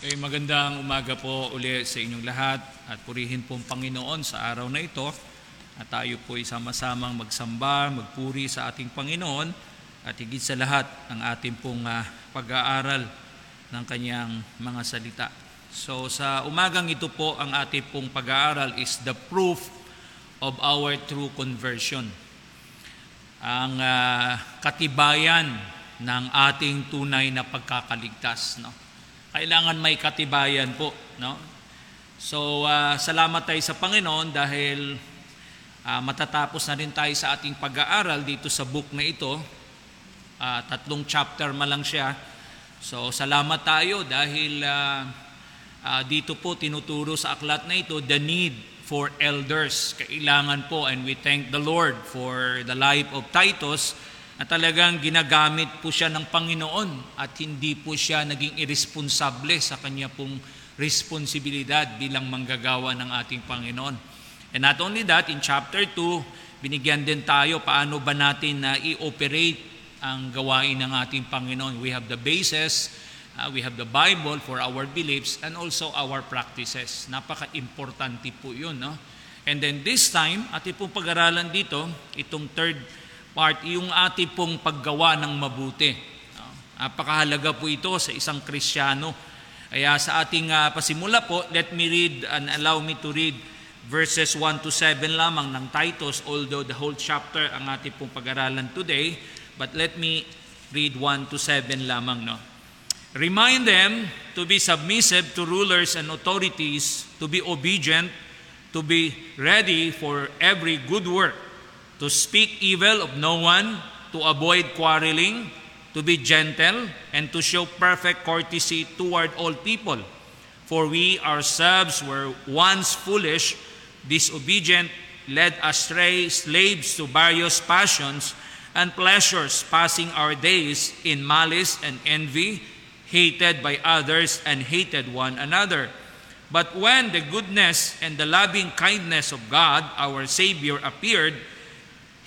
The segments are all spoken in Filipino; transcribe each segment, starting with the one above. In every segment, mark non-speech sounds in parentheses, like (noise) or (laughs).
Okay, magandang umaga po uli sa inyong lahat at purihin pong Panginoon sa araw na ito at tayo po ay sama-samang magsamba, magpuri sa ating Panginoon at higit sa lahat ang ating pong uh, pag-aaral ng kanyang mga salita. So sa umagang ito po ang ating pong pag-aaral is the proof of our true conversion. Ang uh, katibayan ng ating tunay na pagkakaligtas, no? Kailangan may katibayan po. No? So, uh, salamat tayo sa Panginoon dahil uh, matatapos na rin tayo sa ating pag-aaral dito sa book na ito. Uh, tatlong chapter ma lang siya. So, salamat tayo dahil uh, uh, dito po tinuturo sa aklat na ito the need for elders. Kailangan po and we thank the Lord for the life of Titus na talagang ginagamit po siya ng Panginoon at hindi po siya naging irresponsable sa kanya pong responsibilidad bilang manggagawa ng ating Panginoon. And not only that, in chapter 2, binigyan din tayo paano ba natin na i-operate ang gawain ng ating Panginoon. We have the basis, uh, we have the Bible for our beliefs and also our practices. Napaka-importante po yun. No? And then this time, ating pong pag-aralan dito, itong third part, yung ating pong paggawa ng mabuti. Napakahalaga po ito sa isang Krisyano. Kaya sa ating uh, pasimula po, let me read and allow me to read verses 1 to 7 lamang ng Titus, although the whole chapter ang ating pong pag-aralan today. But let me read 1 to 7 lamang. No? Remind them to be submissive to rulers and authorities, to be obedient, to be ready for every good work to speak evil of no one, to avoid quarreling, to be gentle, and to show perfect courtesy toward all people. For we ourselves were once foolish, disobedient, led astray, slaves to various passions and pleasures, passing our days in malice and envy, hated by others and hated one another. But when the goodness and the loving kindness of God, our Savior, appeared,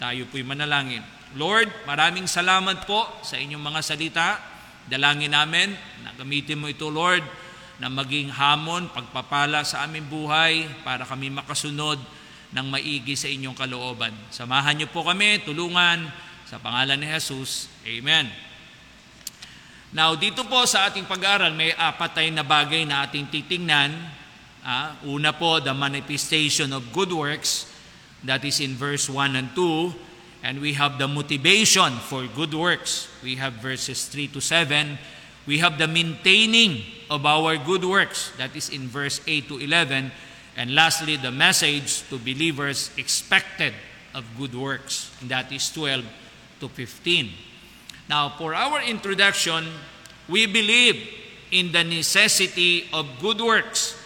Tayo po'y manalangin. Lord, maraming salamat po sa inyong mga salita. Dalangin namin na gamitin mo ito, Lord, na maging hamon, pagpapala sa aming buhay para kami makasunod ng maigi sa inyong kalooban. Samahan niyo po kami, tulungan sa pangalan ni Jesus. Amen. Now, dito po sa ating pag-aaral, may apat na bagay na ating titingnan. Ah, una po, the manifestation of good works. That is in verse 1 and 2. And we have the motivation for good works. We have verses 3 to 7. We have the maintaining of our good works. That is in verse 8 to 11. And lastly, the message to believers expected of good works. That is 12 to 15. Now, for our introduction, we believe in the necessity of good works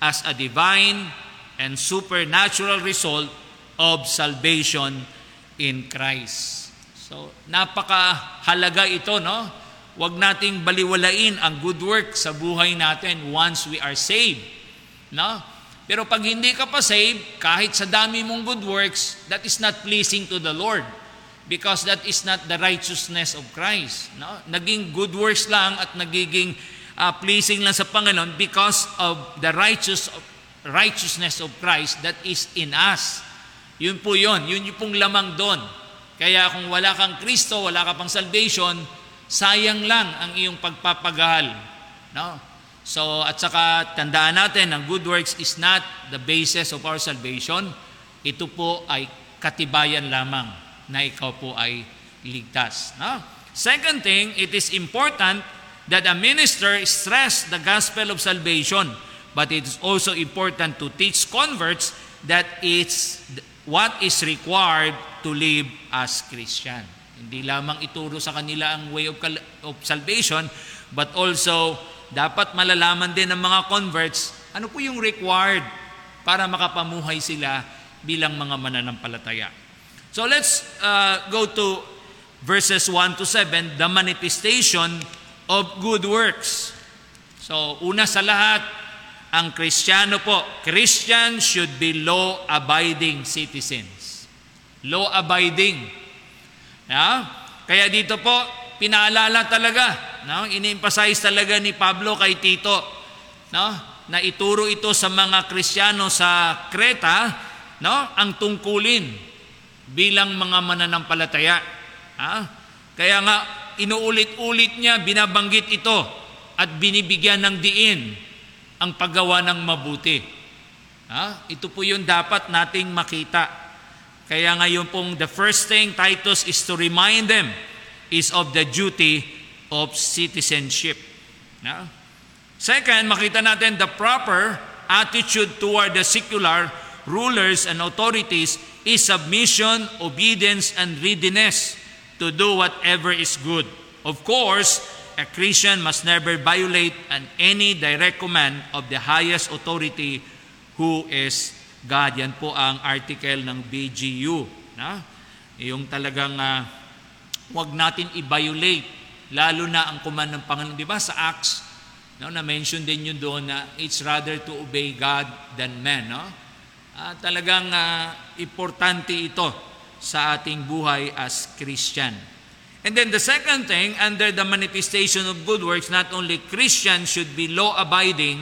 as a divine and supernatural result of salvation in Christ. So, napakahalaga ito, no? Huwag nating baliwalain ang good work sa buhay natin once we are saved. No? Pero pag hindi ka pa saved, kahit sa dami mong good works, that is not pleasing to the Lord because that is not the righteousness of Christ. No? Naging good works lang at nagiging uh, pleasing lang sa Panginoon because of the righteous righteousness of Christ that is in us. Yun po yun. Yun yung pong lamang doon. Kaya kung wala kang Kristo, wala ka pang salvation, sayang lang ang iyong pagpapagahal. No? So, at saka tandaan natin, ang good works is not the basis of our salvation. Ito po ay katibayan lamang na ikaw po ay ligtas. No? Second thing, it is important that a minister stress the gospel of salvation, but it is also important to teach converts that it's what is required to live as Christian. Hindi lamang ituro sa kanila ang way of, of salvation, but also dapat malalaman din ng mga converts ano po yung required para makapamuhay sila bilang mga mananampalataya. So let's uh, go to verses 1 to 7, the manifestation of good works. So una sa lahat, ang Kristiyano po, Christian should be law-abiding citizens. Law-abiding. Yeah? Kaya dito po, pinaalala talaga, no? ini-emphasize talaga ni Pablo kay Tito, no? na ituro ito sa mga Kristiyano sa Kreta, no? ang tungkulin bilang mga mananampalataya. Ha? Kaya nga, inuulit-ulit niya, binabanggit ito at binibigyan ng diin ang paggawa ng mabuti. Ha? Ito po yung dapat nating makita. Kaya ngayon pong the first thing, Titus, is to remind them is of the duty of citizenship. Ha? Second, makita natin the proper attitude toward the secular rulers and authorities is submission, obedience, and readiness to do whatever is good. Of course, a Christian must never violate an any direct command of the highest authority who is God. Yan po ang article ng BGU. Na? Yung talagang uh, huwag natin i-violate, lalo na ang command ng Panginoon. Di ba sa Acts, no, na-mention din yun doon na it's rather to obey God than man. No? Uh, talagang uh, importante ito sa ating buhay as Christian. And then the second thing, under the manifestation of good works, not only Christians should be law-abiding,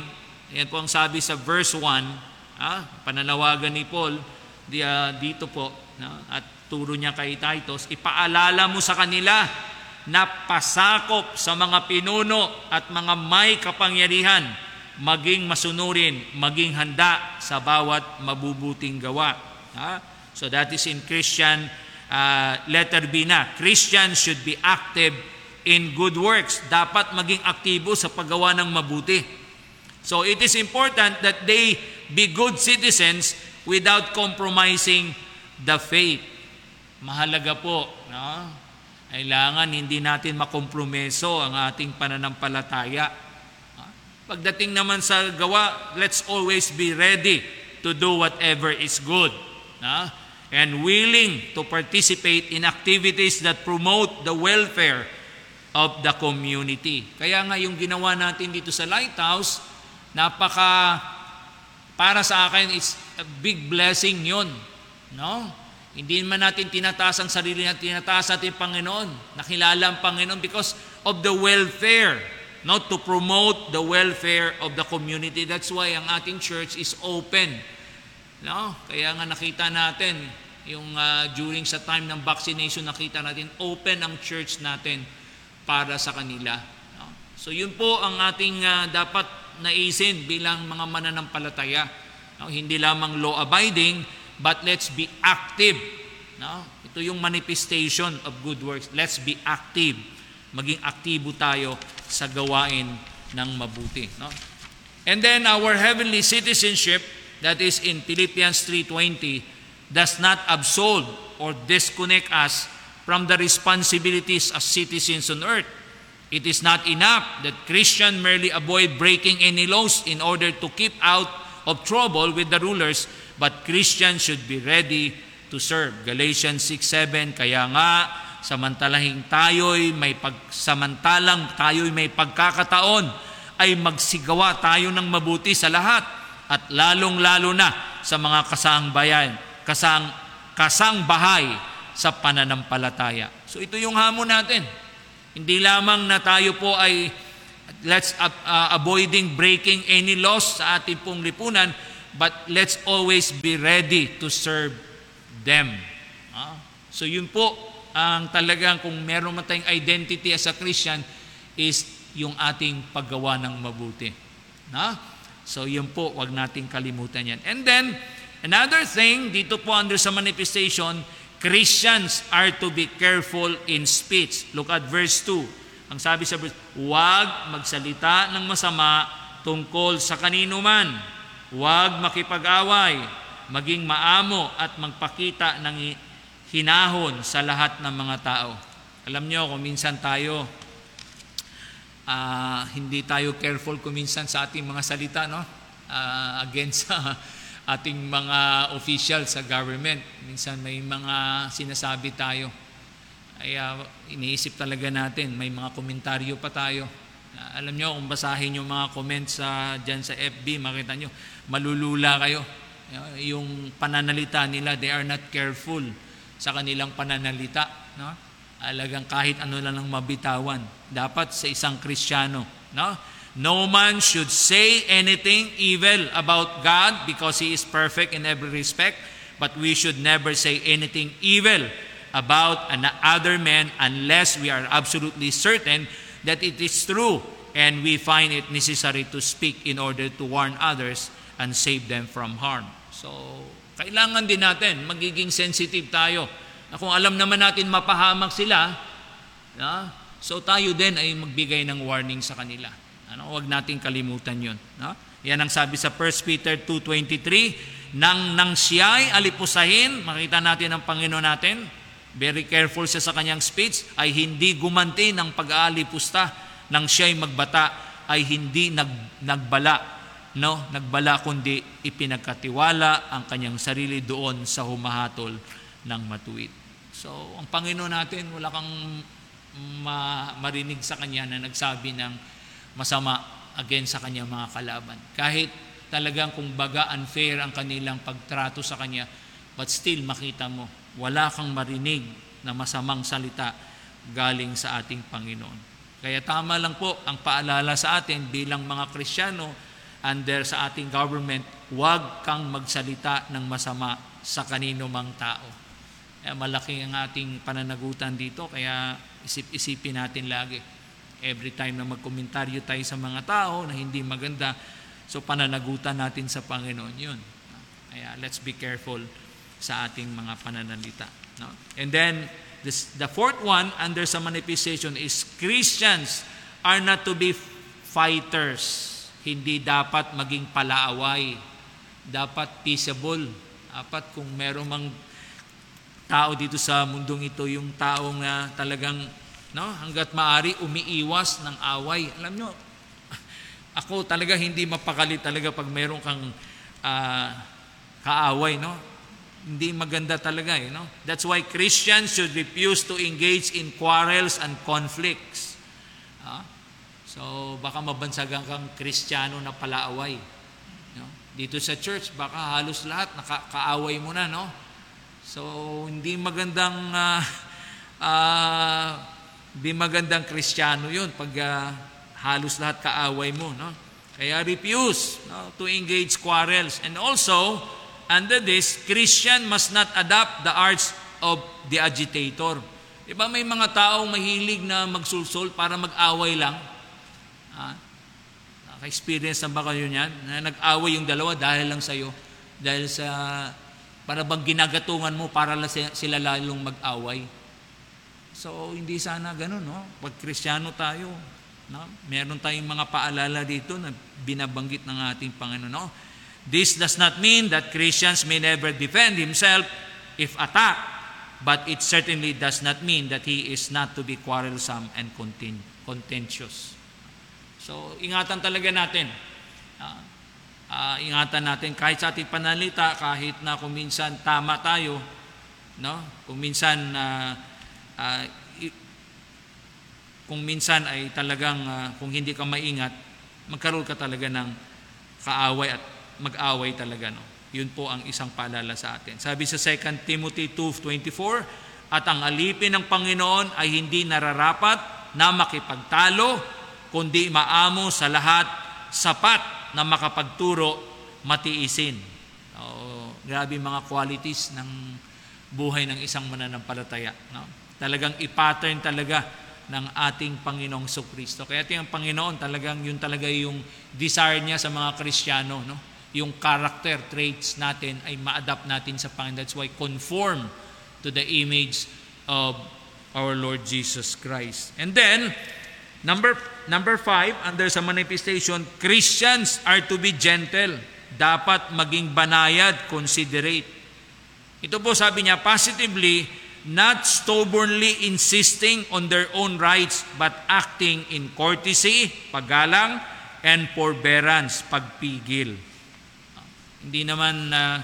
yan po ang sabi sa verse 1, ah, pananawagan ni Paul di, uh, dito po, no, at turo niya kay Titus, ipaalala mo sa kanila na pasakop sa mga pinuno at mga may kapangyarihan, maging masunurin, maging handa sa bawat mabubuting gawa. Ha? So that is in Christian uh, letter B na, Christians should be active in good works. Dapat maging aktibo sa paggawa ng mabuti. So it is important that they be good citizens without compromising the faith. Mahalaga po, no? Kailangan hindi natin makompromeso ang ating pananampalataya. Pagdating naman sa gawa, let's always be ready to do whatever is good. No? And willing to participate in activities that promote the welfare of the community. Kaya nga yung ginawa natin dito sa Lighthouse, napaka para sa akin it's a big blessing 'yon, no? Hindi man natin tinataas ang sarili natin, tinataas natin Panginoon. Nakilala ang Panginoon because of the welfare, not to promote the welfare of the community. That's why ang ating church is open No? Kaya nga nakita natin, yung uh, during sa time ng vaccination, nakita natin, open ang church natin para sa kanila. No? So yun po ang ating uh, dapat naisin bilang mga mananampalataya. No? Hindi lamang law-abiding, but let's be active. No? Ito yung manifestation of good works. Let's be active. Maging aktibo tayo sa gawain ng mabuti. No? And then our heavenly citizenship that is in Philippians 3.20, does not absolve or disconnect us from the responsibilities as citizens on earth. It is not enough that Christians merely avoid breaking any laws in order to keep out of trouble with the rulers, but Christians should be ready to serve. Galatians 6.7, kaya nga, samantalahing tayo'y may pag, samantalang tayo'y may pagkakataon, ay magsigawa tayo ng mabuti sa lahat at lalong-lalo na sa mga kasang bayan, kasang, kasang bahay sa pananampalataya. So ito yung hamon natin. Hindi lamang na tayo po ay let's uh, uh, avoiding breaking any laws sa ating pong lipunan, but let's always be ready to serve them. Uh, so yun po ang talagang kung meron man tayong identity as a Christian is yung ating paggawa ng mabuti. Na? So yun po, wag nating kalimutan yan. And then, another thing, dito po under sa manifestation, Christians are to be careful in speech. Look at verse 2. Ang sabi sa verse, huwag magsalita ng masama tungkol sa kanino man. Huwag makipag-away, maging maamo at magpakita ng hinahon sa lahat ng mga tao. Alam nyo, kung minsan tayo, ah, hindi tayo careful kuminsan sa ating mga salita, no? Ah, against sa (laughs) ating mga official sa government. Minsan may mga sinasabi tayo. Ay ah, iniisip talaga natin, may mga komentaryo pa tayo. Ah, alam nyo, kung basahin yung mga comments sa, dyan sa FB, makita nyo, malulula kayo. Yung pananalita nila, they are not careful sa kanilang pananalita. No? Alagang kahit ano lang ang mabitawan. Dapat sa isang Kristiyano. No? No man should say anything evil about God because He is perfect in every respect, but we should never say anything evil about another man unless we are absolutely certain that it is true and we find it necessary to speak in order to warn others and save them from harm. So, kailangan din natin magiging sensitive tayo na kung alam naman natin mapahamak sila, na, so tayo din ay magbigay ng warning sa kanila. Ano, huwag nating kalimutan 'yon, no? Yan ang sabi sa 1 Peter 2:23, nang nang siya'y alipusahin, makita natin ang Panginoon natin, very careful siya sa kanyang speech, ay hindi gumanti ng pag-aalipusta nang siya'y magbata ay hindi nag, nagbala, no? Nagbala kundi ipinagkatiwala ang kanyang sarili doon sa humahatol ng matuwid. So, ang Panginoon natin, wala kang ma- marinig sa kanya na nagsabi ng masama against sa kanyang mga kalaban. Kahit talagang kung baga unfair ang kanilang pagtrato sa kanya, but still makita mo, wala kang marinig na masamang salita galing sa ating Panginoon. Kaya tama lang po ang paalala sa atin bilang mga Kristiyano under sa ating government, huwag kang magsalita ng masama sa kanino mang tao. Kaya malaki ang ating pananagutan dito, kaya isip-isipin natin lagi every time na magkomentaryo tayo sa mga tao na hindi maganda, so pananagutan natin sa Panginoon yun. Kaya let's be careful sa ating mga pananalita. No? And then, this, the fourth one under sa manifestation is Christians are not to be fighters. Hindi dapat maging palaaway. Dapat peaceable. Dapat kung meron mang tao dito sa mundong ito, yung taong na talagang No? Hanggat maari, umiiwas ng away. Alam nyo, (laughs) ako talaga hindi mapakali talaga pag meron kang uh, kaaway. No? Hindi maganda talaga. Eh, no? That's why Christians should refuse to engage in quarrels and conflicts. Uh, so, baka mabansagan kang kristyano na palaaway. No? Dito sa church, baka halos lahat nakakaaway mo na. No? So, hindi magandang uh, uh, Di magandang kristyano yun pag uh, halos lahat kaaway mo. No? Kaya refuse no, to engage quarrels. And also, under this, Christian must not adopt the arts of the agitator. Di ba may mga taong mahilig na magsulsol para mag-away lang? Ah, Naka-experience na ba kayo niyan? Na nag-away yung dalawa dahil lang sa'yo. Dahil sa, para bang ginagatungan mo para sila lalong mag-away. So, hindi sana ganun, no? Pag kristyano tayo, no? meron tayong mga paalala dito na binabanggit ng ating Panginoon, no? This does not mean that Christians may never defend himself if attacked, but it certainly does not mean that he is not to be quarrelsome and contentious. So, ingatan talaga natin. Uh, uh, ingatan natin kahit sa ating panalita, kahit na kung minsan tama tayo, no? Kung minsan uh, uh, kung minsan ay talagang uh, kung hindi ka maingat, magkaroon ka talaga ng kaaway at mag-away talaga. No? Yun po ang isang paalala sa atin. Sabi sa 2 Timothy 2.24, At ang alipin ng Panginoon ay hindi nararapat na makipagtalo, kundi maamo sa lahat, sapat na makapagturo, matiisin. So, grabe mga qualities ng buhay ng isang mananampalataya. No? Talagang i-pattern talaga ng ating Panginoong Kristo. Kaya ito yung Panginoon, talagang yun talaga yung desire niya sa mga Kristiyano. No? Yung character traits natin ay ma-adapt natin sa Panginoon. That's why conform to the image of our Lord Jesus Christ. And then, number, number five, under sa manifestation, Christians are to be gentle. Dapat maging banayad, considerate. Ito po sabi niya, positively, not stubbornly insisting on their own rights, but acting in courtesy, paggalang, and forbearance, pagpigil. Hindi naman uh,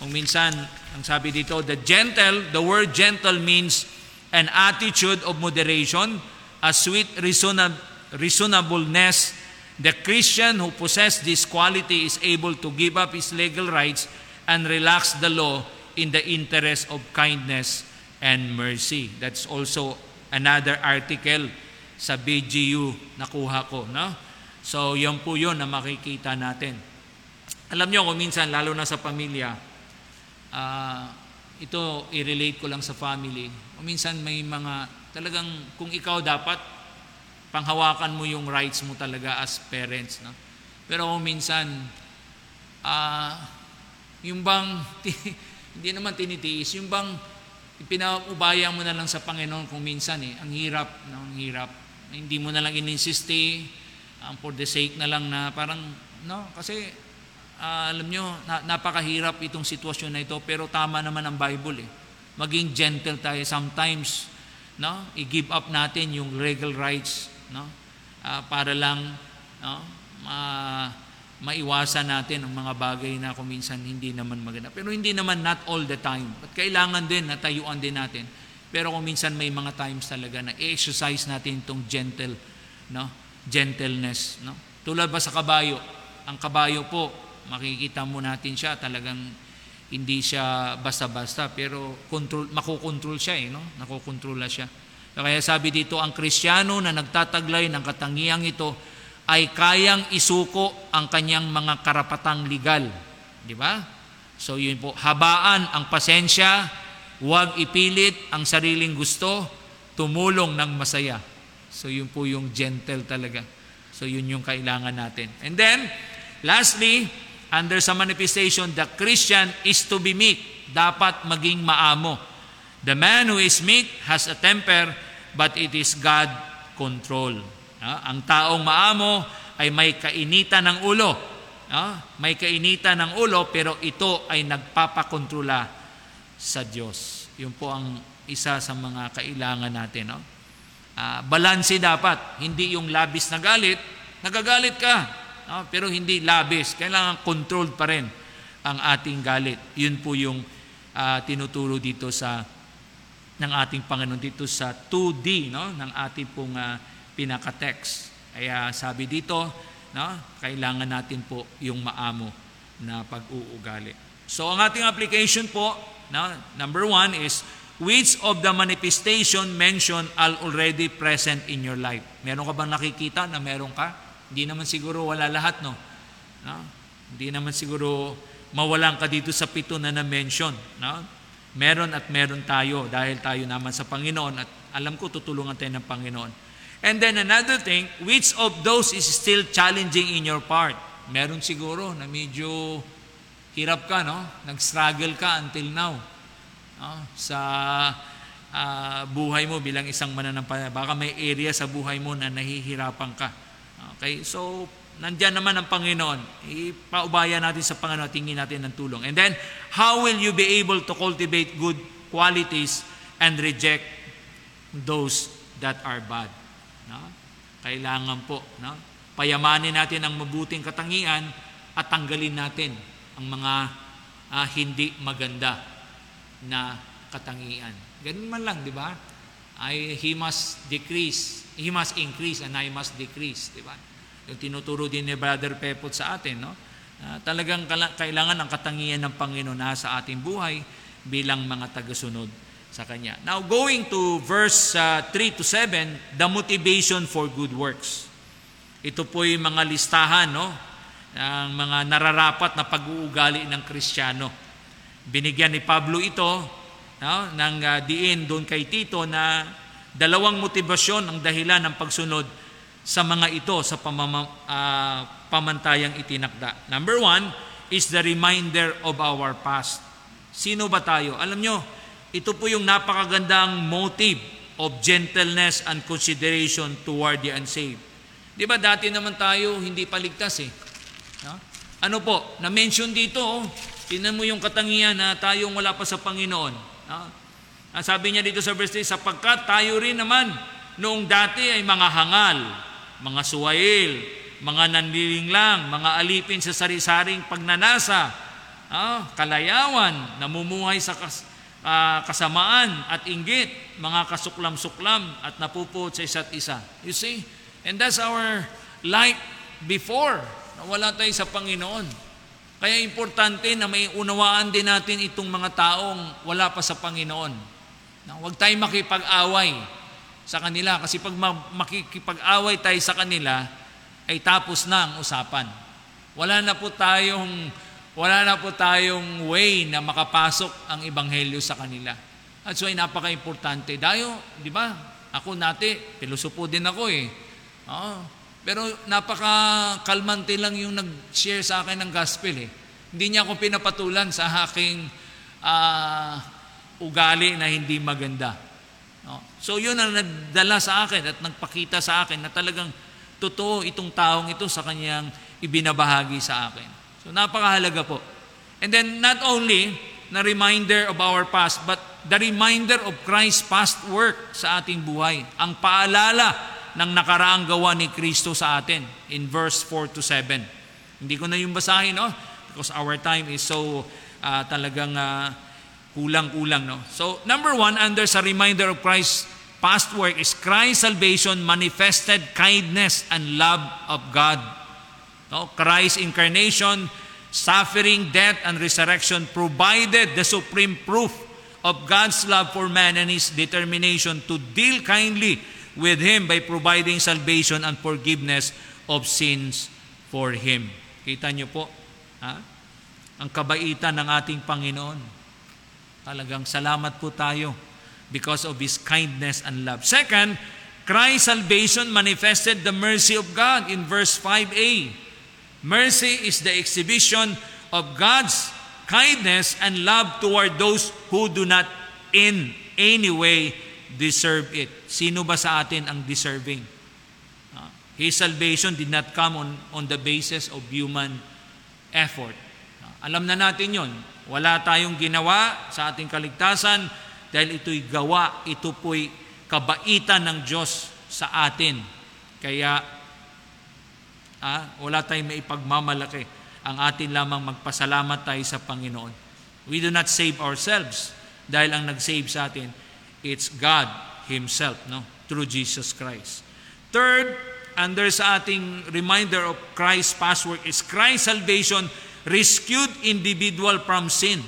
kung minsan, ang sabi dito, the gentle, the word gentle means an attitude of moderation, a sweet reasonab- reasonableness. The Christian who possesses this quality is able to give up his legal rights and relax the law in the interest of kindness and mercy. That's also another article sa BGU nakuha ko. No? So, yan po yun na makikita natin. Alam nyo, kung minsan, lalo na sa pamilya, uh, ito, i-relate ko lang sa family. Kung minsan may mga, talagang, kung ikaw dapat, panghawakan mo yung rights mo talaga as parents. No? Pero kung minsan, uh, yung bang, (laughs) hindi naman tinitiis, yung bang, pinaubaya mo na lang sa Panginoon kung minsan eh, ang hirap, no? ang hirap. Hindi mo na lang ininsiste, um, for the sake na lang na parang, no, kasi uh, alam nyo, na, napakahirap itong sitwasyon na ito, pero tama naman ang Bible eh. Maging gentle tayo sometimes, no? I-give up natin yung legal rights, no? Uh, para lang, no? Uh, maiwasan natin ang mga bagay na kuminsan hindi naman maganda. Pero hindi naman not all the time. At kailangan din na tayuan din natin. Pero kung minsan may mga times talaga na i-exercise natin itong gentle, no? gentleness. No? Tulad ba sa kabayo? Ang kabayo po, makikita mo natin siya talagang hindi siya basta-basta pero control, makokontrol siya eh, no? Nakokontrola siya. Kaya sabi dito, ang Kristiyano na nagtataglay ng katangiang ito ay kayang isuko ang kanyang mga karapatang legal. Di ba? So yun po, habaan ang pasensya, huwag ipilit ang sariling gusto, tumulong ng masaya. So yun po yung gentle talaga. So yun yung kailangan natin. And then, lastly, under sa manifestation, the Christian is to be meek. Dapat maging maamo. The man who is meek has a temper, but it is God control. Uh, ang taong maamo ay may kainitan ng ulo. Uh, may kainitan ng ulo pero ito ay nagpapakontrola sa Diyos. Yun po ang isa sa mga kailangan natin. No? Uh, balanse dapat. Hindi yung labis na galit. Nagagalit ka. No? Pero hindi labis. Kailangan controlled pa rin ang ating galit. Yun po yung uh, tinuturo dito sa ng ating Panginoon dito sa 2D no ng ating pong uh, pinaka-text. Kaya sabi dito, no, kailangan natin po yung maamo na pag-uugali. So ang ating application po, no, number one is, which of the manifestation mentioned are already present in your life? Meron ka bang nakikita na meron ka? Hindi naman siguro wala lahat, no? no? Hindi naman siguro mawalan ka dito sa pito na na-mention. No? Meron at meron tayo dahil tayo naman sa Panginoon at alam ko tutulungan tayo ng Panginoon. And then another thing, which of those is still challenging in your part? Meron siguro na medyo hirap ka, no? Nag-struggle ka until now. No? Sa uh, buhay mo bilang isang mananampalataya. Baka may area sa buhay mo na nahihirapan ka. Okay? So, nandyan naman ang Panginoon. Ipaubaya natin sa Panginoon, tingin natin ng tulong. And then, how will you be able to cultivate good qualities and reject those that are bad? No? Kailangan po, no? payamanin natin ang mabuting katangian at tanggalin natin ang mga uh, hindi maganda na katangian. Ganun man lang, di ba? I, he must decrease, he must increase and I must decrease, di ba? Yung tinuturo din ni Brother Pepot sa atin, no? Uh, talagang kailangan ang katangian ng Panginoon na sa ating buhay bilang mga tagasunod sa Kanya. Now, going to verse uh, 3 to 7, the motivation for good works. Ito po yung mga listahan, no? ng mga nararapat na pag-uugali ng Kristiyano. Binigyan ni Pablo ito no? ng uh, diin doon kay Tito na dalawang motivasyon ang dahilan ng pagsunod sa mga ito sa pamama, uh, pamantayang itinakda. Number one is the reminder of our past. Sino ba tayo? Alam nyo, ito po yung napakagandang motive of gentleness and consideration toward the unsaved. Di ba dati naman tayo hindi paligtas eh. No? Ano po, na-mention dito, oh, tinan mo yung katangian na tayong wala pa sa Panginoon. No? Ang sabi niya dito sa verse 3, sapagkat tayo rin naman noong dati ay mga hangal, mga suwail, mga nanlilinglang, mga alipin sa sari-saring pagnanasa, ah, kalayawan, namumuhay sa kas, ah, kasamaan at inggit, mga kasuklam-suklam at napupot sa isa't isa. You see? And that's our life before na wala tayo sa Panginoon. Kaya importante na may unawaan din natin itong mga taong wala pa sa Panginoon. Na huwag tayong makipag-away sa kanila kasi pag makikipag-away tayo sa kanila ay tapos na ang usapan. Wala na po tayong wala na po tayong way na makapasok ang ebanghelyo sa kanila. At so ay napaka-importante. Dayo, di ba? Ako nati, pilosopo din ako eh. Oo. Pero napaka-kalmante lang yung nag-share sa akin ng gospel eh. Hindi niya ako pinapatulan sa aking uh, ugali na hindi maganda. No? So yun ang nagdala sa akin at nagpakita sa akin na talagang totoo itong taong ito sa kanyang ibinabahagi sa akin. So napakahalaga po. And then not only na reminder of our past, but the reminder of Christ's past work sa ating buhay. Ang paalala ng nakaraang gawa ni Kristo sa atin in verse 4 to 7. Hindi ko na yung basahin, no? Because our time is so uh, talagang uh, kulang-kulang, no? So, number one, under sa reminder of Christ's past work is Christ's salvation manifested kindness and love of God. No? Christ's incarnation, suffering, death, and resurrection provided the supreme proof of God's love for man and His determination to deal kindly with Him by providing salvation and forgiveness of sins for Him. Kita niyo po, ha? ang kabaitan ng ating Panginoon. Talagang salamat po tayo because of His kindness and love. Second, Christ's salvation manifested the mercy of God in verse 5a. Mercy is the exhibition of God's kindness and love toward those who do not in any way deserve it. Sino ba sa atin ang deserving? Uh, his salvation did not come on, on the basis of human effort. Alam na natin yon. Wala tayong ginawa sa ating kaligtasan dahil ito'y gawa, ito po'y kabaitan ng Diyos sa atin. Kaya ah, wala tayong maipagmamalaki. Ang atin lamang magpasalamat tayo sa Panginoon. We do not save ourselves dahil ang nag-save sa atin, it's God Himself, no? through Jesus Christ. Third, under sa ating reminder of Christ's past work is Christ's salvation rescued individual from sin.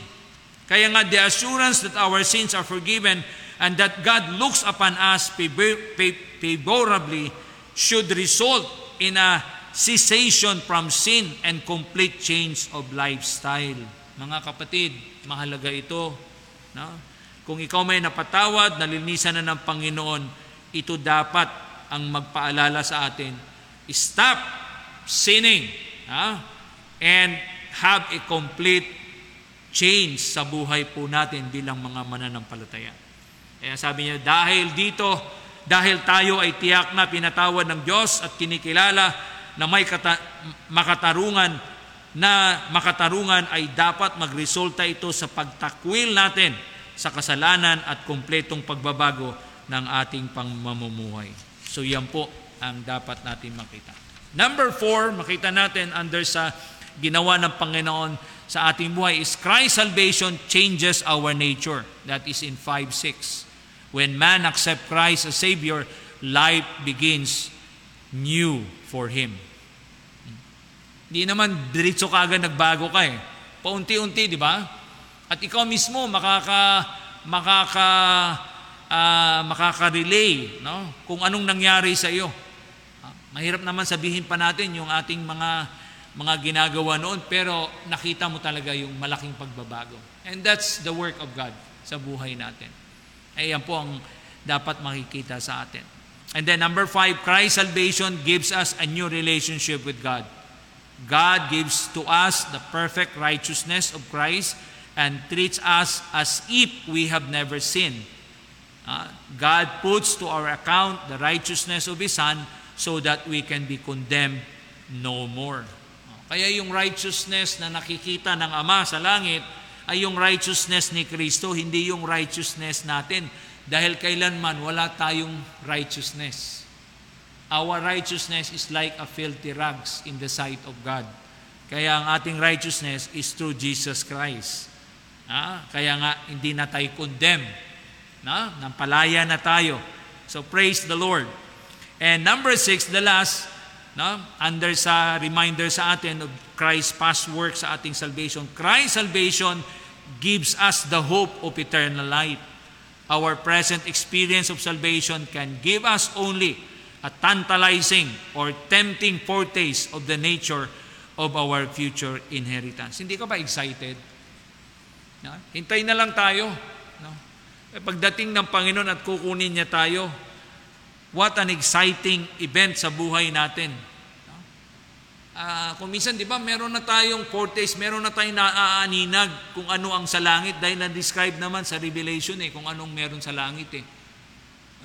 Kaya nga, the assurance that our sins are forgiven and that God looks upon us favorably should result in a cessation from sin and complete change of lifestyle. Mga kapatid, mahalaga ito. No? Kung ikaw may napatawad, nalinisan na ng Panginoon, ito dapat ang magpaalala sa atin. Stop sinning ha? and have a complete change sa buhay po natin bilang mga mananampalataya. Kaya sabi niya, dahil dito, dahil tayo ay tiyak na pinatawad ng Diyos at kinikilala na may kata- makatarungan na makatarungan ay dapat magresulta ito sa pagtakwil natin sa kasalanan at kumpletong pagbabago ng ating pangmamumuhay. So yan po ang dapat natin makita. Number four, makita natin under sa ginawa ng Panginoon sa ating buhay is Christ's salvation changes our nature. That is in 5.6. When man accept Christ as Savior, life begins new for him. Hindi naman diretso ka agad nagbago ka eh. Paunti-unti, di ba? At ikaw mismo makaka makaka uh, makaka-relay no? kung anong nangyari sa iyo. Uh, mahirap naman sabihin pa natin yung ating mga mga ginagawa noon, pero nakita mo talaga yung malaking pagbabago. And that's the work of God sa buhay natin. Ayan po ang dapat makikita sa atin. And then number five, Christ's salvation gives us a new relationship with God. God gives to us the perfect righteousness of Christ and treats us as if we have never sinned. Uh, God puts to our account the righteousness of His Son so that we can be condemned no more. Kaya yung righteousness na nakikita ng Ama sa langit ay yung righteousness ni Kristo, hindi yung righteousness natin. Dahil kailanman wala tayong righteousness. Our righteousness is like a filthy rags in the sight of God. Kaya ang ating righteousness is through Jesus Christ. Ah, kaya nga hindi na tayo condemn. Na? Nampalaya na tayo. So praise the Lord. And number six, the last, no? under sa reminder sa atin of Christ's past work sa ating salvation. Christ's salvation gives us the hope of eternal life. Our present experience of salvation can give us only a tantalizing or tempting foretaste of the nature of our future inheritance. Hindi ka ba excited? No? Hintay na lang tayo. No? Eh, pagdating ng Panginoon at kukunin niya tayo, what an exciting event sa buhay natin. Uh, kung minsan, di ba, meron na tayong foretaste, meron na tayong naaaninag kung ano ang sa langit dahil na-describe naman sa Revelation eh, kung anong meron sa langit eh.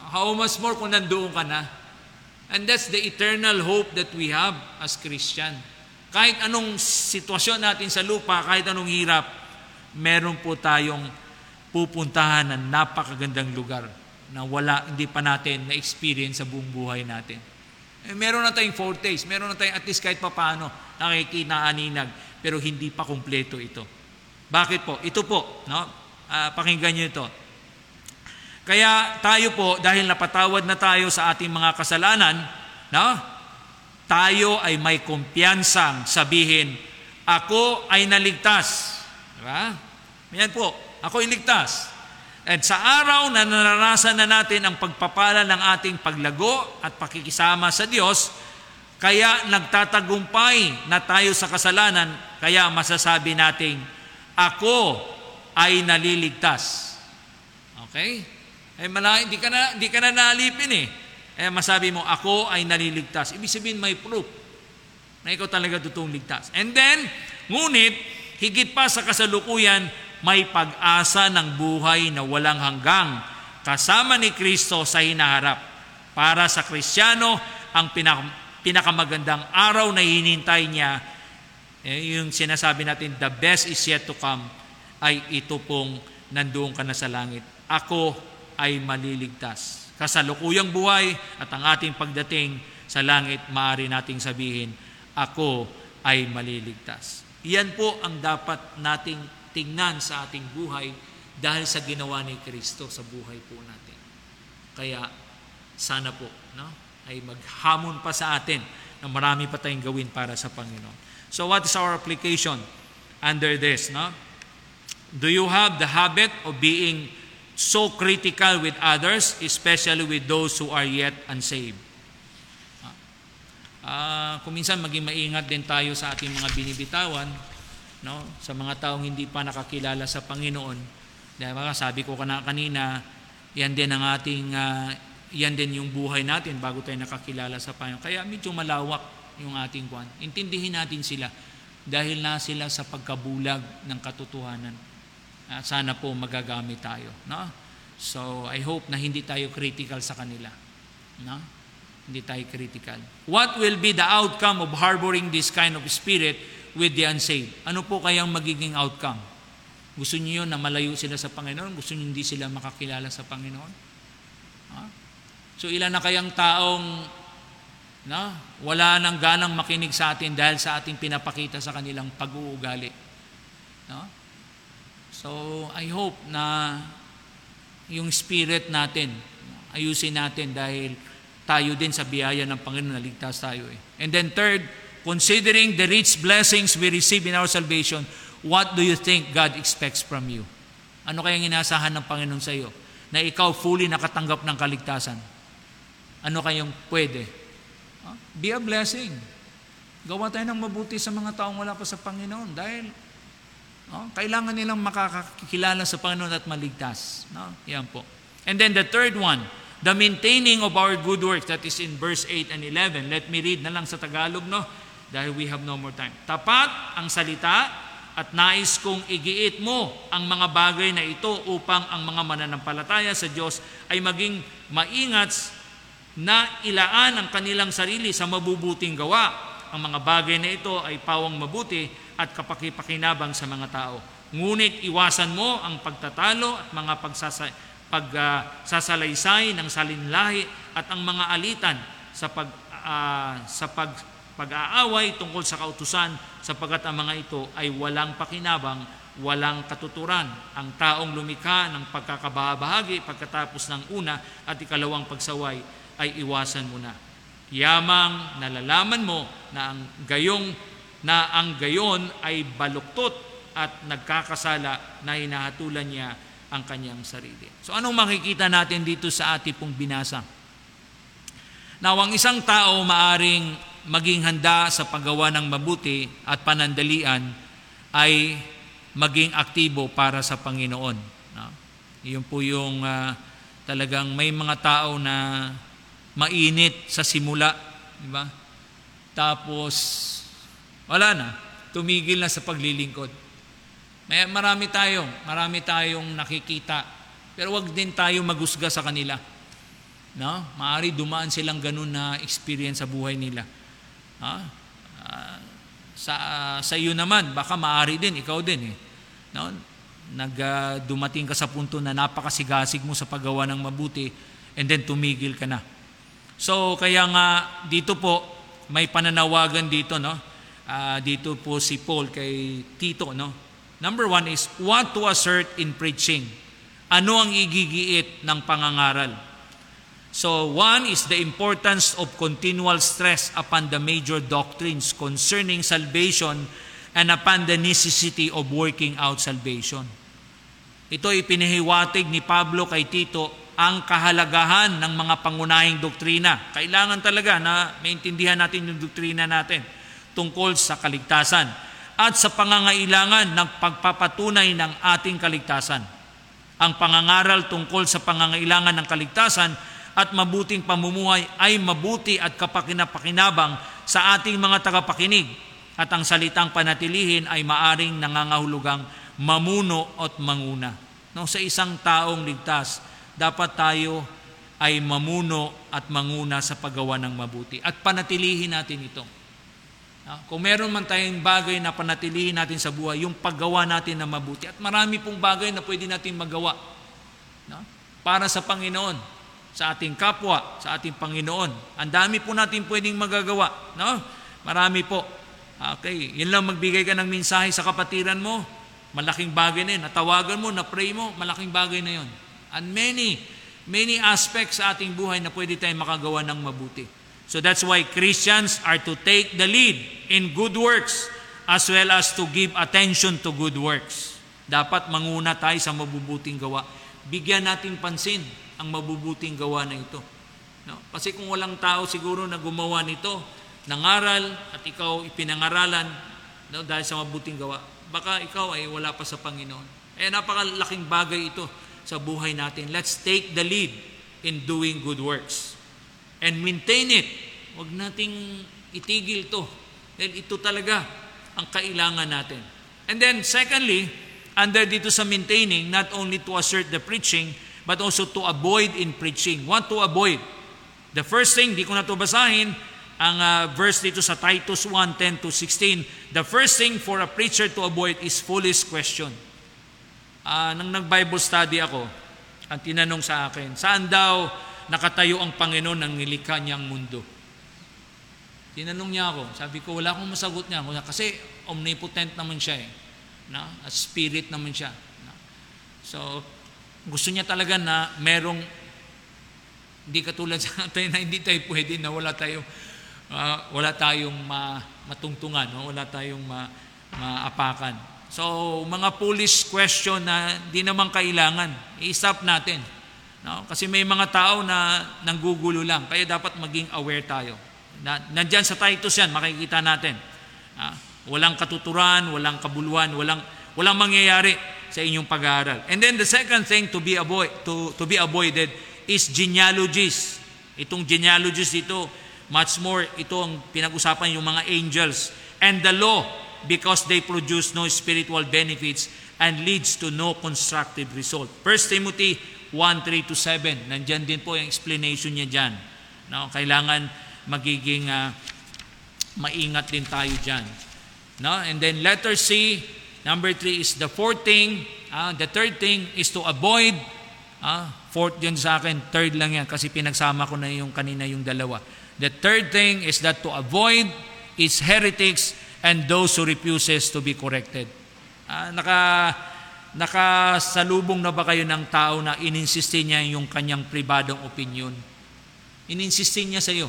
How much more kung nandoon ka na? And that's the eternal hope that we have as Christian. Kahit anong sitwasyon natin sa lupa, kahit anong hirap, meron po tayong pupuntahan ng napakagandang lugar na wala, hindi pa natin na-experience sa buong buhay natin. Eh, meron na tayong foretaste, meron na tayong at least kahit papano nakikinaninag, pero hindi pa kumpleto ito. Bakit po? Ito po, no? Uh, pakinggan niyo ito. Kaya tayo po, dahil napatawad na tayo sa ating mga kasalanan, no? tayo ay may kumpiyansang sabihin, ako ay naligtas. Diba? Yan po, ako ay ligtas. At sa araw na naranasan na natin ang pagpapala ng ating paglago at pakikisama sa Diyos, kaya nagtatagumpay na tayo sa kasalanan, kaya masasabi nating, ako ay naliligtas. Okay? Eh, mala, hindi ka na, hindi ka na nalipin eh. Eh, masabi mo, ako ay naliligtas. Ibig sabihin, may proof na ikaw talaga totoong ligtas. And then, ngunit, higit pa sa kasalukuyan, may pag-asa ng buhay na walang hanggang kasama ni Kristo sa hinaharap. Para sa Kristiyano, ang pinak- pinakamagandang araw na hinintay niya, eh, yung sinasabi natin, the best is yet to come, ay ito pong nandoon ka na sa langit. Ako ay maliligtas. Kasalukuyang buhay at ang ating pagdating sa langit, maaari nating sabihin, ako ay maliligtas. Iyan po ang dapat nating tingnan sa ating buhay dahil sa ginawa ni Kristo sa buhay po natin. Kaya sana po no, ay maghamon pa sa atin na marami pa tayong gawin para sa Panginoon. So what is our application under this? No? Do you have the habit of being so critical with others, especially with those who are yet unsaved. Uh, kung minsan maging maingat din tayo sa ating mga binibitawan, no? sa mga taong hindi pa nakakilala sa Panginoon. Dahil mga sabi ko kana kanina, yan din ang ating, uh, yan din yung buhay natin bago tayo nakakilala sa Panginoon. Kaya medyo malawak yung ating kwan. Intindihin natin sila dahil na sila sa pagkabulag ng katotohanan. At sana po magagamit tayo. No? So, I hope na hindi tayo critical sa kanila. No? Hindi tayo critical. What will be the outcome of harboring this kind of spirit with the unsaved? Ano po kayang magiging outcome? Gusto niyo na malayo sila sa Panginoon? Gusto niyo hindi sila makakilala sa Panginoon? Ha? So ilan na kayang taong na wala nang ganang makinig sa atin dahil sa ating pinapakita sa kanilang pag-uugali. No? So, I hope na yung spirit natin, ayusin natin dahil tayo din sa biyaya ng Panginoon, naligtas tayo eh. And then third, considering the rich blessings we receive in our salvation, what do you think God expects from you? Ano kayang inasahan ng Panginoon sa iyo? Na ikaw fully nakatanggap ng kaligtasan. Ano kayong pwede? Be a blessing. Gawa tayo ng mabuti sa mga taong wala pa sa Panginoon dahil No? Kailangan nilang makakakilala sa Panginoon at maligtas. No? Yan po. And then the third one, the maintaining of our good works, that is in verse 8 and 11. Let me read na lang sa Tagalog, no? Dahil we have no more time. Tapat ang salita at nais kong igiit mo ang mga bagay na ito upang ang mga mananampalataya sa Diyos ay maging maingat na ilaan ang kanilang sarili sa mabubuting gawa. Ang mga bagay na ito ay pawang mabuti at kapakipakinabang sa mga tao. Ngunit iwasan mo ang pagtatalo at mga pagsasa, pagsasalaysay ng salinlahi at ang mga alitan sa pag ah, sa pag pag-aaway tungkol sa kautusan sapagkat ang mga ito ay walang pakinabang, walang katuturan. Ang taong lumikha ng pagkakabahagi pagkatapos ng una at ikalawang pagsaway ay iwasan mo na. Yamang nalalaman mo na ang gayong na ang gayon ay baluktot at nagkakasala na hinahatulan niya ang kanyang sarili. So anong makikita natin dito sa ating pong binasa? Now, ang isang tao maaring maging handa sa paggawa ng mabuti at panandalian ay maging aktibo para sa Panginoon. No? Iyon po yung uh, talagang may mga tao na mainit sa simula, di ba? Tapos wala na, tumigil na sa paglilingkod. May marami tayong, marami tayong nakikita. Pero wag din tayo magusga sa kanila. No? Maari dumaan silang ganun na experience sa buhay nila. Ha? Uh, sa uh, sa iyo naman, baka maari din ikaw din eh. No? Nag dumating ka sa punto na napakasigasig mo sa paggawa ng mabuti and then tumigil ka na. So kaya nga dito po may pananawagan dito no. Uh, dito po si Paul kay Tito no. Number one is what to assert in preaching. Ano ang igigiit ng pangangaral? So one is the importance of continual stress upon the major doctrines concerning salvation and upon the necessity of working out salvation. Ito ay pinahiwatig ni Pablo kay Tito ang kahalagahan ng mga pangunahing doktrina. Kailangan talaga na maintindihan natin yung doktrina natin tungkol sa kaligtasan at sa pangangailangan ng pagpapatunay ng ating kaligtasan. Ang pangangaral tungkol sa pangangailangan ng kaligtasan at mabuting pamumuhay ay mabuti at kapakinapakinabang sa ating mga tagapakinig at ang salitang panatilihin ay maaring nangangahulugang mamuno at manguna. No, sa isang taong ligtas, dapat tayo ay mamuno at manguna sa paggawa ng mabuti at panatilihin natin ito. Kung meron man tayong bagay na panatilihin natin sa buhay, yung paggawa natin na mabuti. At marami pong bagay na pwede natin magawa no? para sa Panginoon sa ating kapwa, sa ating Panginoon. Ang dami po natin pwedeng magagawa. No? Marami po. Okay, yun lang magbigay ka ng mensahe sa kapatiran mo. Malaking bagay na yun. Natawagan mo, na-pray mo, malaking bagay na yun. And many, many aspects sa ating buhay na pwede tayong makagawa ng mabuti. So that's why Christians are to take the lead in good works as well as to give attention to good works. Dapat manguna tayo sa mabubuting gawa. Bigyan natin pansin ang mabubuting gawa na ito. No? Kasi kung walang tao siguro na gumawa nito, nangaral at ikaw ipinangaralan no, dahil sa mabuting gawa, baka ikaw ay wala pa sa Panginoon. Eh napakalaking bagay ito sa buhay natin. Let's take the lead in doing good works. And maintain it. Huwag nating itigil to. Dahil ito talaga ang kailangan natin. And then secondly, under dito sa maintaining, not only to assert the preaching, but also to avoid in preaching. What to avoid? The first thing, di ko na to basahin, ang uh, verse dito sa Titus 1, 10 to 16. The first thing for a preacher to avoid is foolish question. Uh, nang nag-Bible study ako, ang tinanong sa akin, saan daw nakatayo ang Panginoon ng nilikha niyang mundo? Tinanong niya ako, sabi ko, wala akong masagot niya. Kasi omnipotent naman siya eh. Na? A spirit naman siya. Na? So, gusto niya talaga na merong hindi katulad sa (laughs) atin na hindi tayo pwede na wala tayong uh, wala tayong ma, matungtungan, no? wala tayong ma, maapakan. So, mga foolish question na di naman kailangan, i-stop natin. No? Kasi may mga tao na nanggugulo lang, kaya dapat maging aware tayo. Na, nandyan sa Titus yan, makikita natin. Ah, walang katuturan, walang kabuluhan, walang, walang mangyayari sa inyong pag-aaral. And then the second thing to be avoid to to be avoided is genealogies. Itong genealogies dito, much more ito ang pinag-usapan yung mga angels and the law because they produce no spiritual benefits and leads to no constructive result. 1 Timothy 1:3 to 7. Nandiyan din po yung explanation niya diyan. No, kailangan magiging uh, maingat din tayo diyan. No? And then letter C, number three is the fourth thing. ah, the third thing is to avoid. ah, fourth yun sa akin, third lang yan kasi pinagsama ko na yung kanina yung dalawa. The third thing is that to avoid is heretics and those who refuses to be corrected. Ah, naka nakasalubong na ba kayo ng tao na ininsiste niya yung kanyang pribadong opinion? Ininsiste niya sa iyo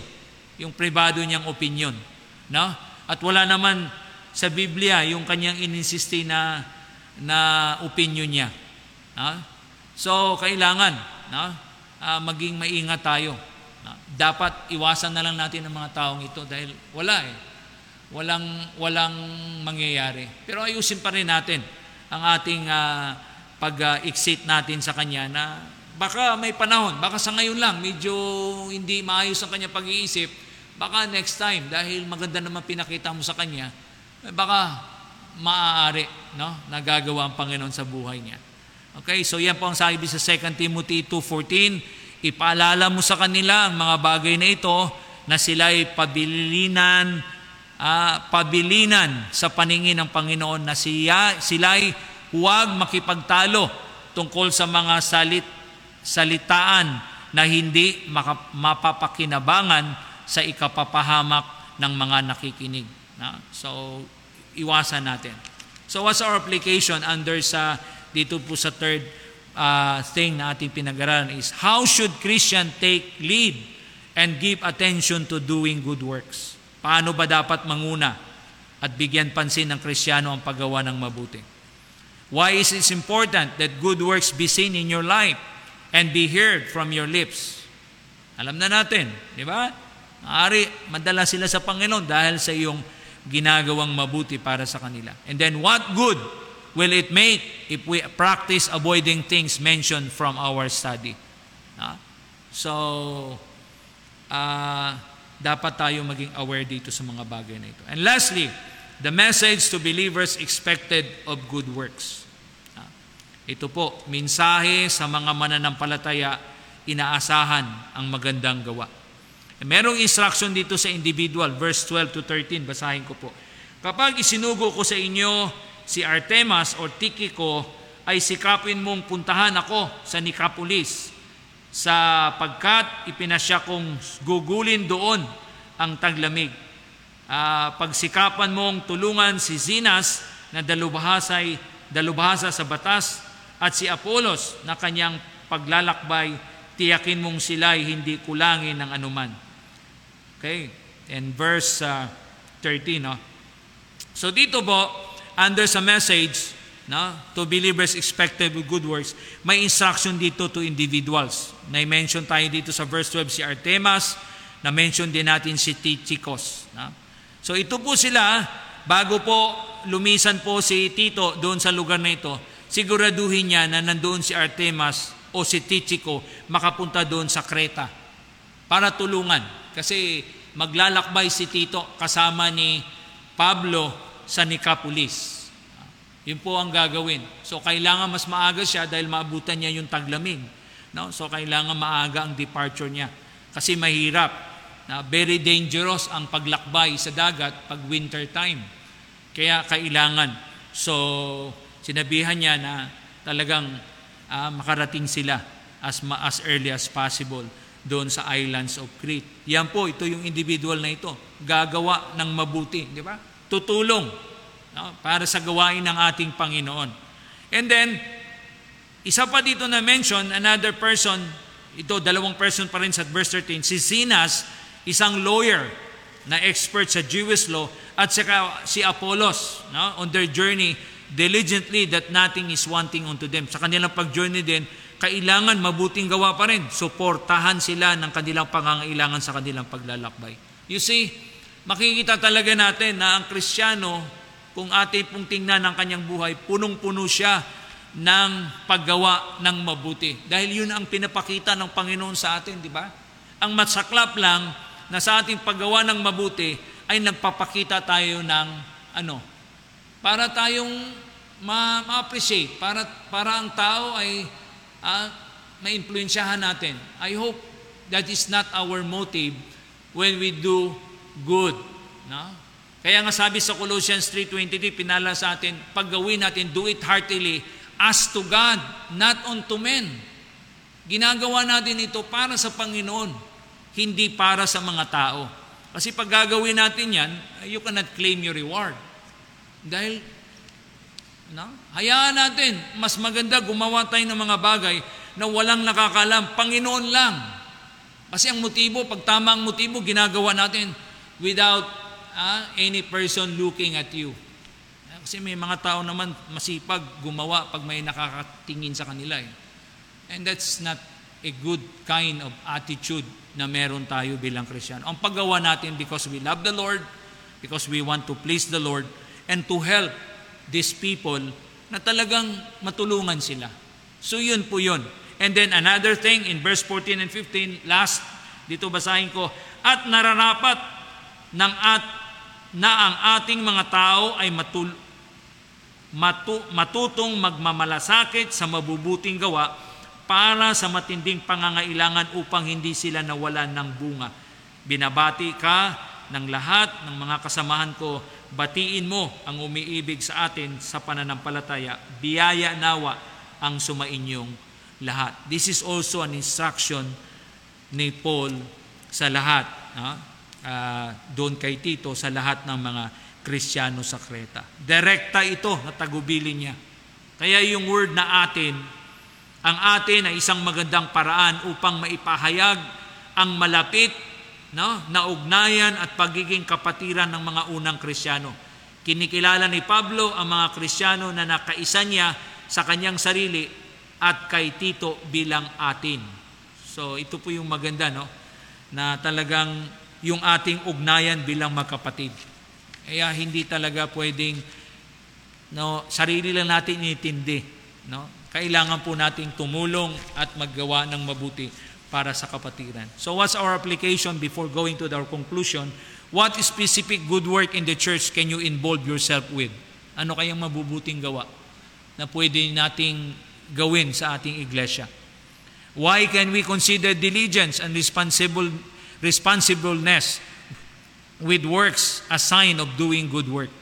yung pribado niyang opinion, no? At wala naman sa Biblia yung kanyang ininsiste na na opinion niya. No? So kailangan, no? Ah, maging maingat tayo. No? Dapat iwasan na lang natin ang mga taong ito dahil wala eh. Walang walang mangyayari. Pero ayusin pa rin natin ang ating uh, pag-exit natin sa kanya na baka may panahon, baka sa ngayon lang medyo hindi maayos ang kanya pag-iisip, baka next time dahil maganda naman pinakita mo sa kanya, baka maaari no, nagagawa ang Panginoon sa buhay niya. Okay, so yan po ang sabi sa 2 Timothy 2.14, ipaalala mo sa kanila ang mga bagay na ito na sila'y pabilinan uh, pabilinan sa paningin ng Panginoon na siya, sila'y huwag makipagtalo tungkol sa mga salit, salitaan na hindi mapapakinabangan sa ikapapahamak ng mga nakikinig. Na? So, iwasan natin. So, what's our application under sa dito po sa third uh, thing na ating pinag-aralan is how should Christian take lead and give attention to doing good works? Paano ba dapat manguna at bigyan pansin ng Kristiyano ang paggawa ng mabuti? Why is it important that good works be seen in your life and be heard from your lips? Alam na natin, di ba? Maaari, madala sila sa Panginoon dahil sa iyong ginagawang mabuti para sa kanila. And then what good will it make if we practice avoiding things mentioned from our study? Uh, so, uh, dapat tayo maging aware dito sa mga bagay na ito. And lastly, the message to believers expected of good works. Ah, ito po, mensahe sa mga mananampalataya, inaasahan ang magandang gawa. Merong instruction dito sa individual, verse 12 to 13, basahin ko po. Kapag isinugo ko sa inyo si Artemas o Tikiko, ay sikapin mong puntahan ako sa Nicopolis sa pagkat ipinasya kong gugulin doon ang taglamig. Uh, pagsikapan mong tulungan si Zinas na dalubhasay, dalubhasa sa batas at si Apolos na kanyang paglalakbay, tiyakin mong sila'y hindi kulangin ng anuman. Okay? And verse uh, 13, no? So dito po, under sa message, no, to believers expected with good works, may instruction dito to individuals. Na-mention tayo dito sa verse 12 si Artemas, na-mention din natin si Tychicus. No? So ito po sila, bago po lumisan po si Tito doon sa lugar na ito, siguraduhin niya na nandoon si Artemas o si Tychico makapunta doon sa Kreta para tulungan. Kasi maglalakbay si Tito kasama ni Pablo sa Nicopolis. Yun po ang gagawin. So kailangan mas maaga siya dahil maabutan niya yung taglamig. No? So kailangan maaga ang departure niya. Kasi mahirap. Na very dangerous ang paglakbay sa dagat pag winter time. Kaya kailangan. So sinabihan niya na talagang uh, makarating sila as, as early as possible doon sa islands of Crete. Yan po, ito yung individual na ito. Gagawa ng mabuti, di ba? Tutulong no? para sa gawain ng ating Panginoon. And then, isa pa dito na mention, another person, ito dalawang person pa rin sa verse 13, si Sinas, isang lawyer na expert sa Jewish law, at saka si Apollos, no? on their journey, diligently that nothing is wanting unto them. Sa kanilang pag-journey din, kailangan mabuting gawa pa rin. Suportahan sila ng kanilang pangangailangan sa kanilang paglalakbay. You see, makikita talaga natin na ang Kristiyano, kung atin pong tingnan ang kanyang buhay, punong-puno siya ng paggawa ng mabuti. Dahil yun ang pinapakita ng Panginoon sa atin, di ba? Ang matsaklap lang na sa ating paggawa ng mabuti ay nagpapakita tayo ng ano, para tayong ma- ma-appreciate, para, para ang tao ay uh, ma-influensyahan natin. I hope that is not our motive when we do good. No? Kaya nga sabi sa Colossians 3.23, pinala sa atin, paggawin natin, do it heartily as to God, not unto men. Ginagawa natin ito para sa Panginoon, hindi para sa mga tao. Kasi pag gagawin natin yan, you cannot claim your reward. Dahil, no? hayaan natin, mas maganda gumawa tayo ng mga bagay na walang nakakalam, Panginoon lang. Kasi ang motibo, pag tama ang motibo, ginagawa natin without uh, any person looking at you. Kasi may mga tao naman masipag gumawa pag may nakakatingin sa kanila. Eh. And that's not a good kind of attitude na meron tayo bilang Krisyano. Ang paggawa natin because we love the Lord, because we want to please the Lord, and to help these people na talagang matulungan sila. So yun po yun. And then another thing in verse 14 and 15, last, dito basahin ko, at nararapat ng at na ang ating mga tao ay matul, matu, matutong magmamalasakit sa mabubuting gawa para sa matinding pangangailangan upang hindi sila nawalan ng bunga. Binabati ka ng lahat ng mga kasamahan ko, batiin mo ang umiibig sa atin sa pananampalataya, biyaya nawa ang sumainyong lahat. This is also an instruction ni Paul sa lahat. Ha? uh, doon kay Tito sa lahat ng mga Kristiyano sa Kreta. Direkta ito na tagubilin niya. Kaya yung word na atin, ang atin ay isang magandang paraan upang maipahayag ang malapit no, na ugnayan at pagiging kapatiran ng mga unang Kristiyano. Kinikilala ni Pablo ang mga Kristiyano na nakaisa niya sa kanyang sarili at kay Tito bilang atin. So ito po yung maganda no na talagang yung ating ugnayan bilang magkapatid. Kaya hindi talaga pwedeng no, sarili lang natin initindi. No? Kailangan po nating tumulong at maggawa ng mabuti para sa kapatiran. So what's our application before going to our conclusion? What specific good work in the church can you involve yourself with? Ano kayang mabubuting gawa na pwede nating gawin sa ating iglesia? Why can we consider diligence and responsible responsibleness with works a sign of doing good work.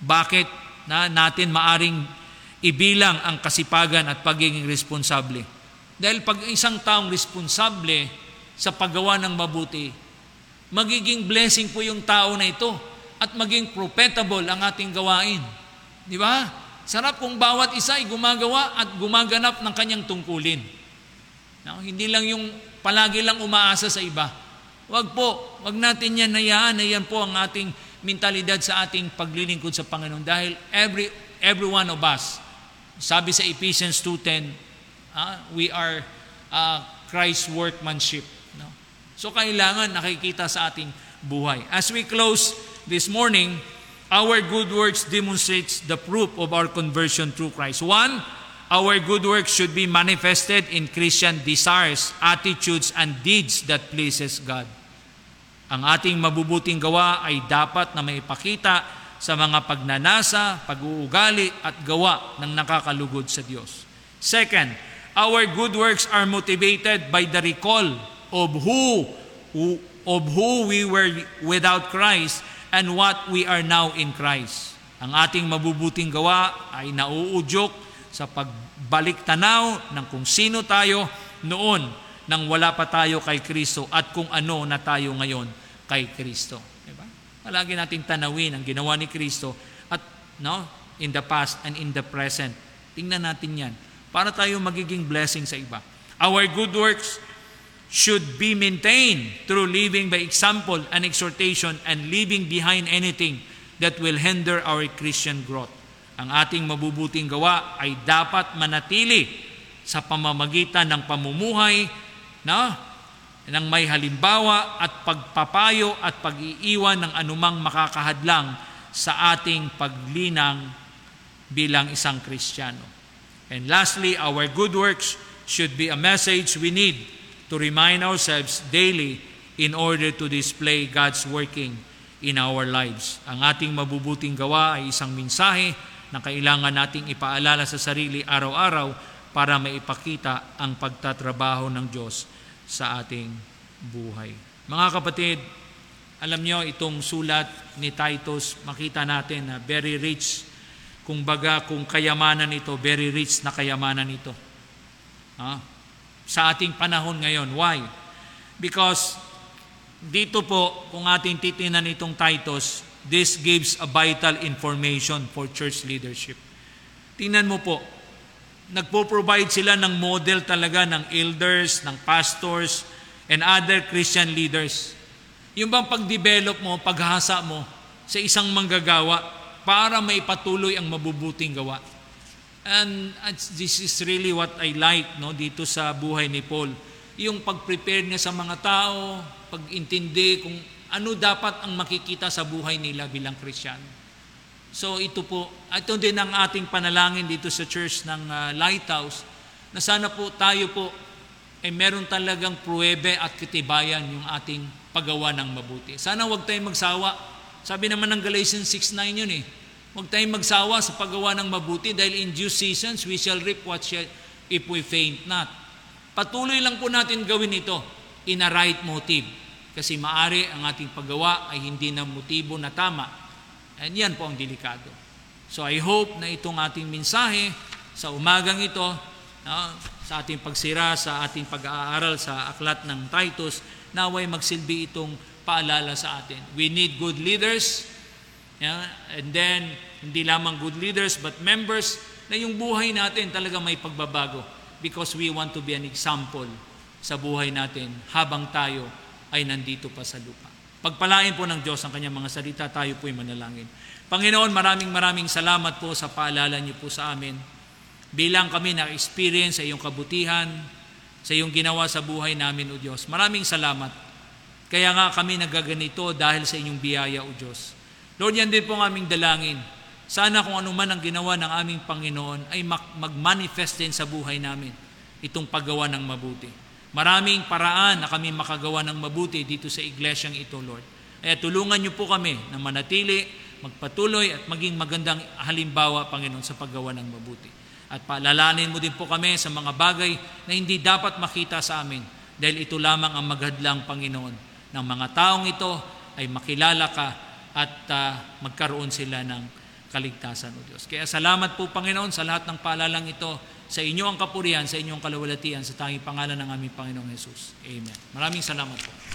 Bakit na natin maaring ibilang ang kasipagan at pagiging responsable? Dahil pag isang taong responsable sa paggawa ng mabuti, magiging blessing po yung tao na ito at maging prophetable ang ating gawain. Di ba? Sarap kung bawat isa ay gumagawa at gumaganap ng kanyang tungkulin. No? Hindi lang yung palagi lang umaasa sa iba Wag po, wag natin yan nayaan na yan po ang ating mentalidad sa ating paglilingkod sa Panginoon dahil every every one of us sabi sa Ephesians 2:10 uh, we are uh, Christ's workmanship no? So kailangan nakikita sa ating buhay. As we close this morning our good works demonstrates the proof of our conversion through Christ. One our good works should be manifested in Christian desires attitudes and deeds that pleases God. Ang ating mabubuting gawa ay dapat na maipakita sa mga pagnanasa, pag-uugali at gawa ng nakakalugod sa Diyos. Second, our good works are motivated by the recall of who, who of who we were without Christ and what we are now in Christ. Ang ating mabubuting gawa ay nauudyok sa pagbalik tanaw ng kung sino tayo noon nang wala pa tayo kay Kristo at kung ano na tayo ngayon kay Kristo. Diba? Palagi nating tanawin ang ginawa ni Kristo at no, in the past and in the present. Tingnan natin yan para tayo magiging blessing sa iba. Our good works should be maintained through living by example and exhortation and leaving behind anything that will hinder our Christian growth. Ang ating mabubuting gawa ay dapat manatili sa pamamagitan ng pamumuhay na ng may halimbawa at pagpapayo at pag-iiwan ng anumang makakahadlang sa ating paglinang bilang isang Kristiyano. And lastly, our good works should be a message we need to remind ourselves daily in order to display God's working in our lives. Ang ating mabubuting gawa ay isang mensahe na kailangan nating ipaalala sa sarili araw-araw para maipakita ang pagtatrabaho ng Diyos sa ating buhay. Mga kapatid, Alam nyo, itong sulat ni Titus, makita natin na very rich. Kung baga, kung kayamanan ito, very rich na kayamanan ito. Ha? Sa ating panahon ngayon. Why? Because dito po, kung ating titinan itong Titus, this gives a vital information for church leadership. Tingnan mo po, nagpo-provide sila ng model talaga ng elders, ng pastors, and other Christian leaders. Yung bang pag-develop mo, paghasa mo sa isang manggagawa para may patuloy ang mabubuting gawa. And this is really what I like no dito sa buhay ni Paul. Yung pag-prepare niya sa mga tao, pag-intindi kung ano dapat ang makikita sa buhay nila bilang Kristiyano. So ito po, ito din ang ating panalangin dito sa church ng uh, Lighthouse na sana po tayo po ay eh, meron talagang pruwebe at katibayan yung ating paggawa ng mabuti. Sana huwag tayong magsawa. Sabi naman ng Galatians 6.9 yun eh. Huwag tayong magsawa sa paggawa ng mabuti dahil in due seasons we shall reap what shall if we faint not. Patuloy lang po natin gawin ito in a right motive. Kasi maari ang ating paggawa ay hindi na motibo na tama And yan po ang delikado. So I hope na itong ating mensahe sa umagang ito, no, sa ating pagsira, sa ating pag-aaral sa aklat ng Titus, naway magsilbi itong paalala sa atin. We need good leaders, yeah, and then hindi lamang good leaders but members na yung buhay natin talaga may pagbabago because we want to be an example sa buhay natin habang tayo ay nandito pa sa lupa. Pagpalain po ng Diyos ang kanyang mga salita, tayo po'y manalangin. Panginoon, maraming maraming salamat po sa paalala niyo po sa amin. Bilang kami na-experience sa iyong kabutihan, sa iyong ginawa sa buhay namin, O Diyos. Maraming salamat. Kaya nga kami nagaganito dahil sa inyong biyaya, O Diyos. Lord, yan din po ang aming dalangin. Sana kung ano man ang ginawa ng aming Panginoon ay mag-manifest din sa buhay namin itong paggawa ng mabuti. Maraming paraan na kami makagawa ng mabuti dito sa iglesyang ito, Lord. Kaya tulungan niyo po kami na manatili, magpatuloy at maging magandang halimbawa, Panginoon, sa paggawa ng mabuti. At paalalanin mo din po kami sa mga bagay na hindi dapat makita sa amin dahil ito lamang ang maghadlang, Panginoon, ng mga taong ito ay makilala ka at uh, magkaroon sila ng kaligtasan, O Diyos. Kaya salamat po, Panginoon, sa lahat ng paalalang ito sa inyo ang kapurihan, sa inyong kalawalatian, sa tanging pangalan ng aming Panginoong Yesus. Amen. Maraming salamat po.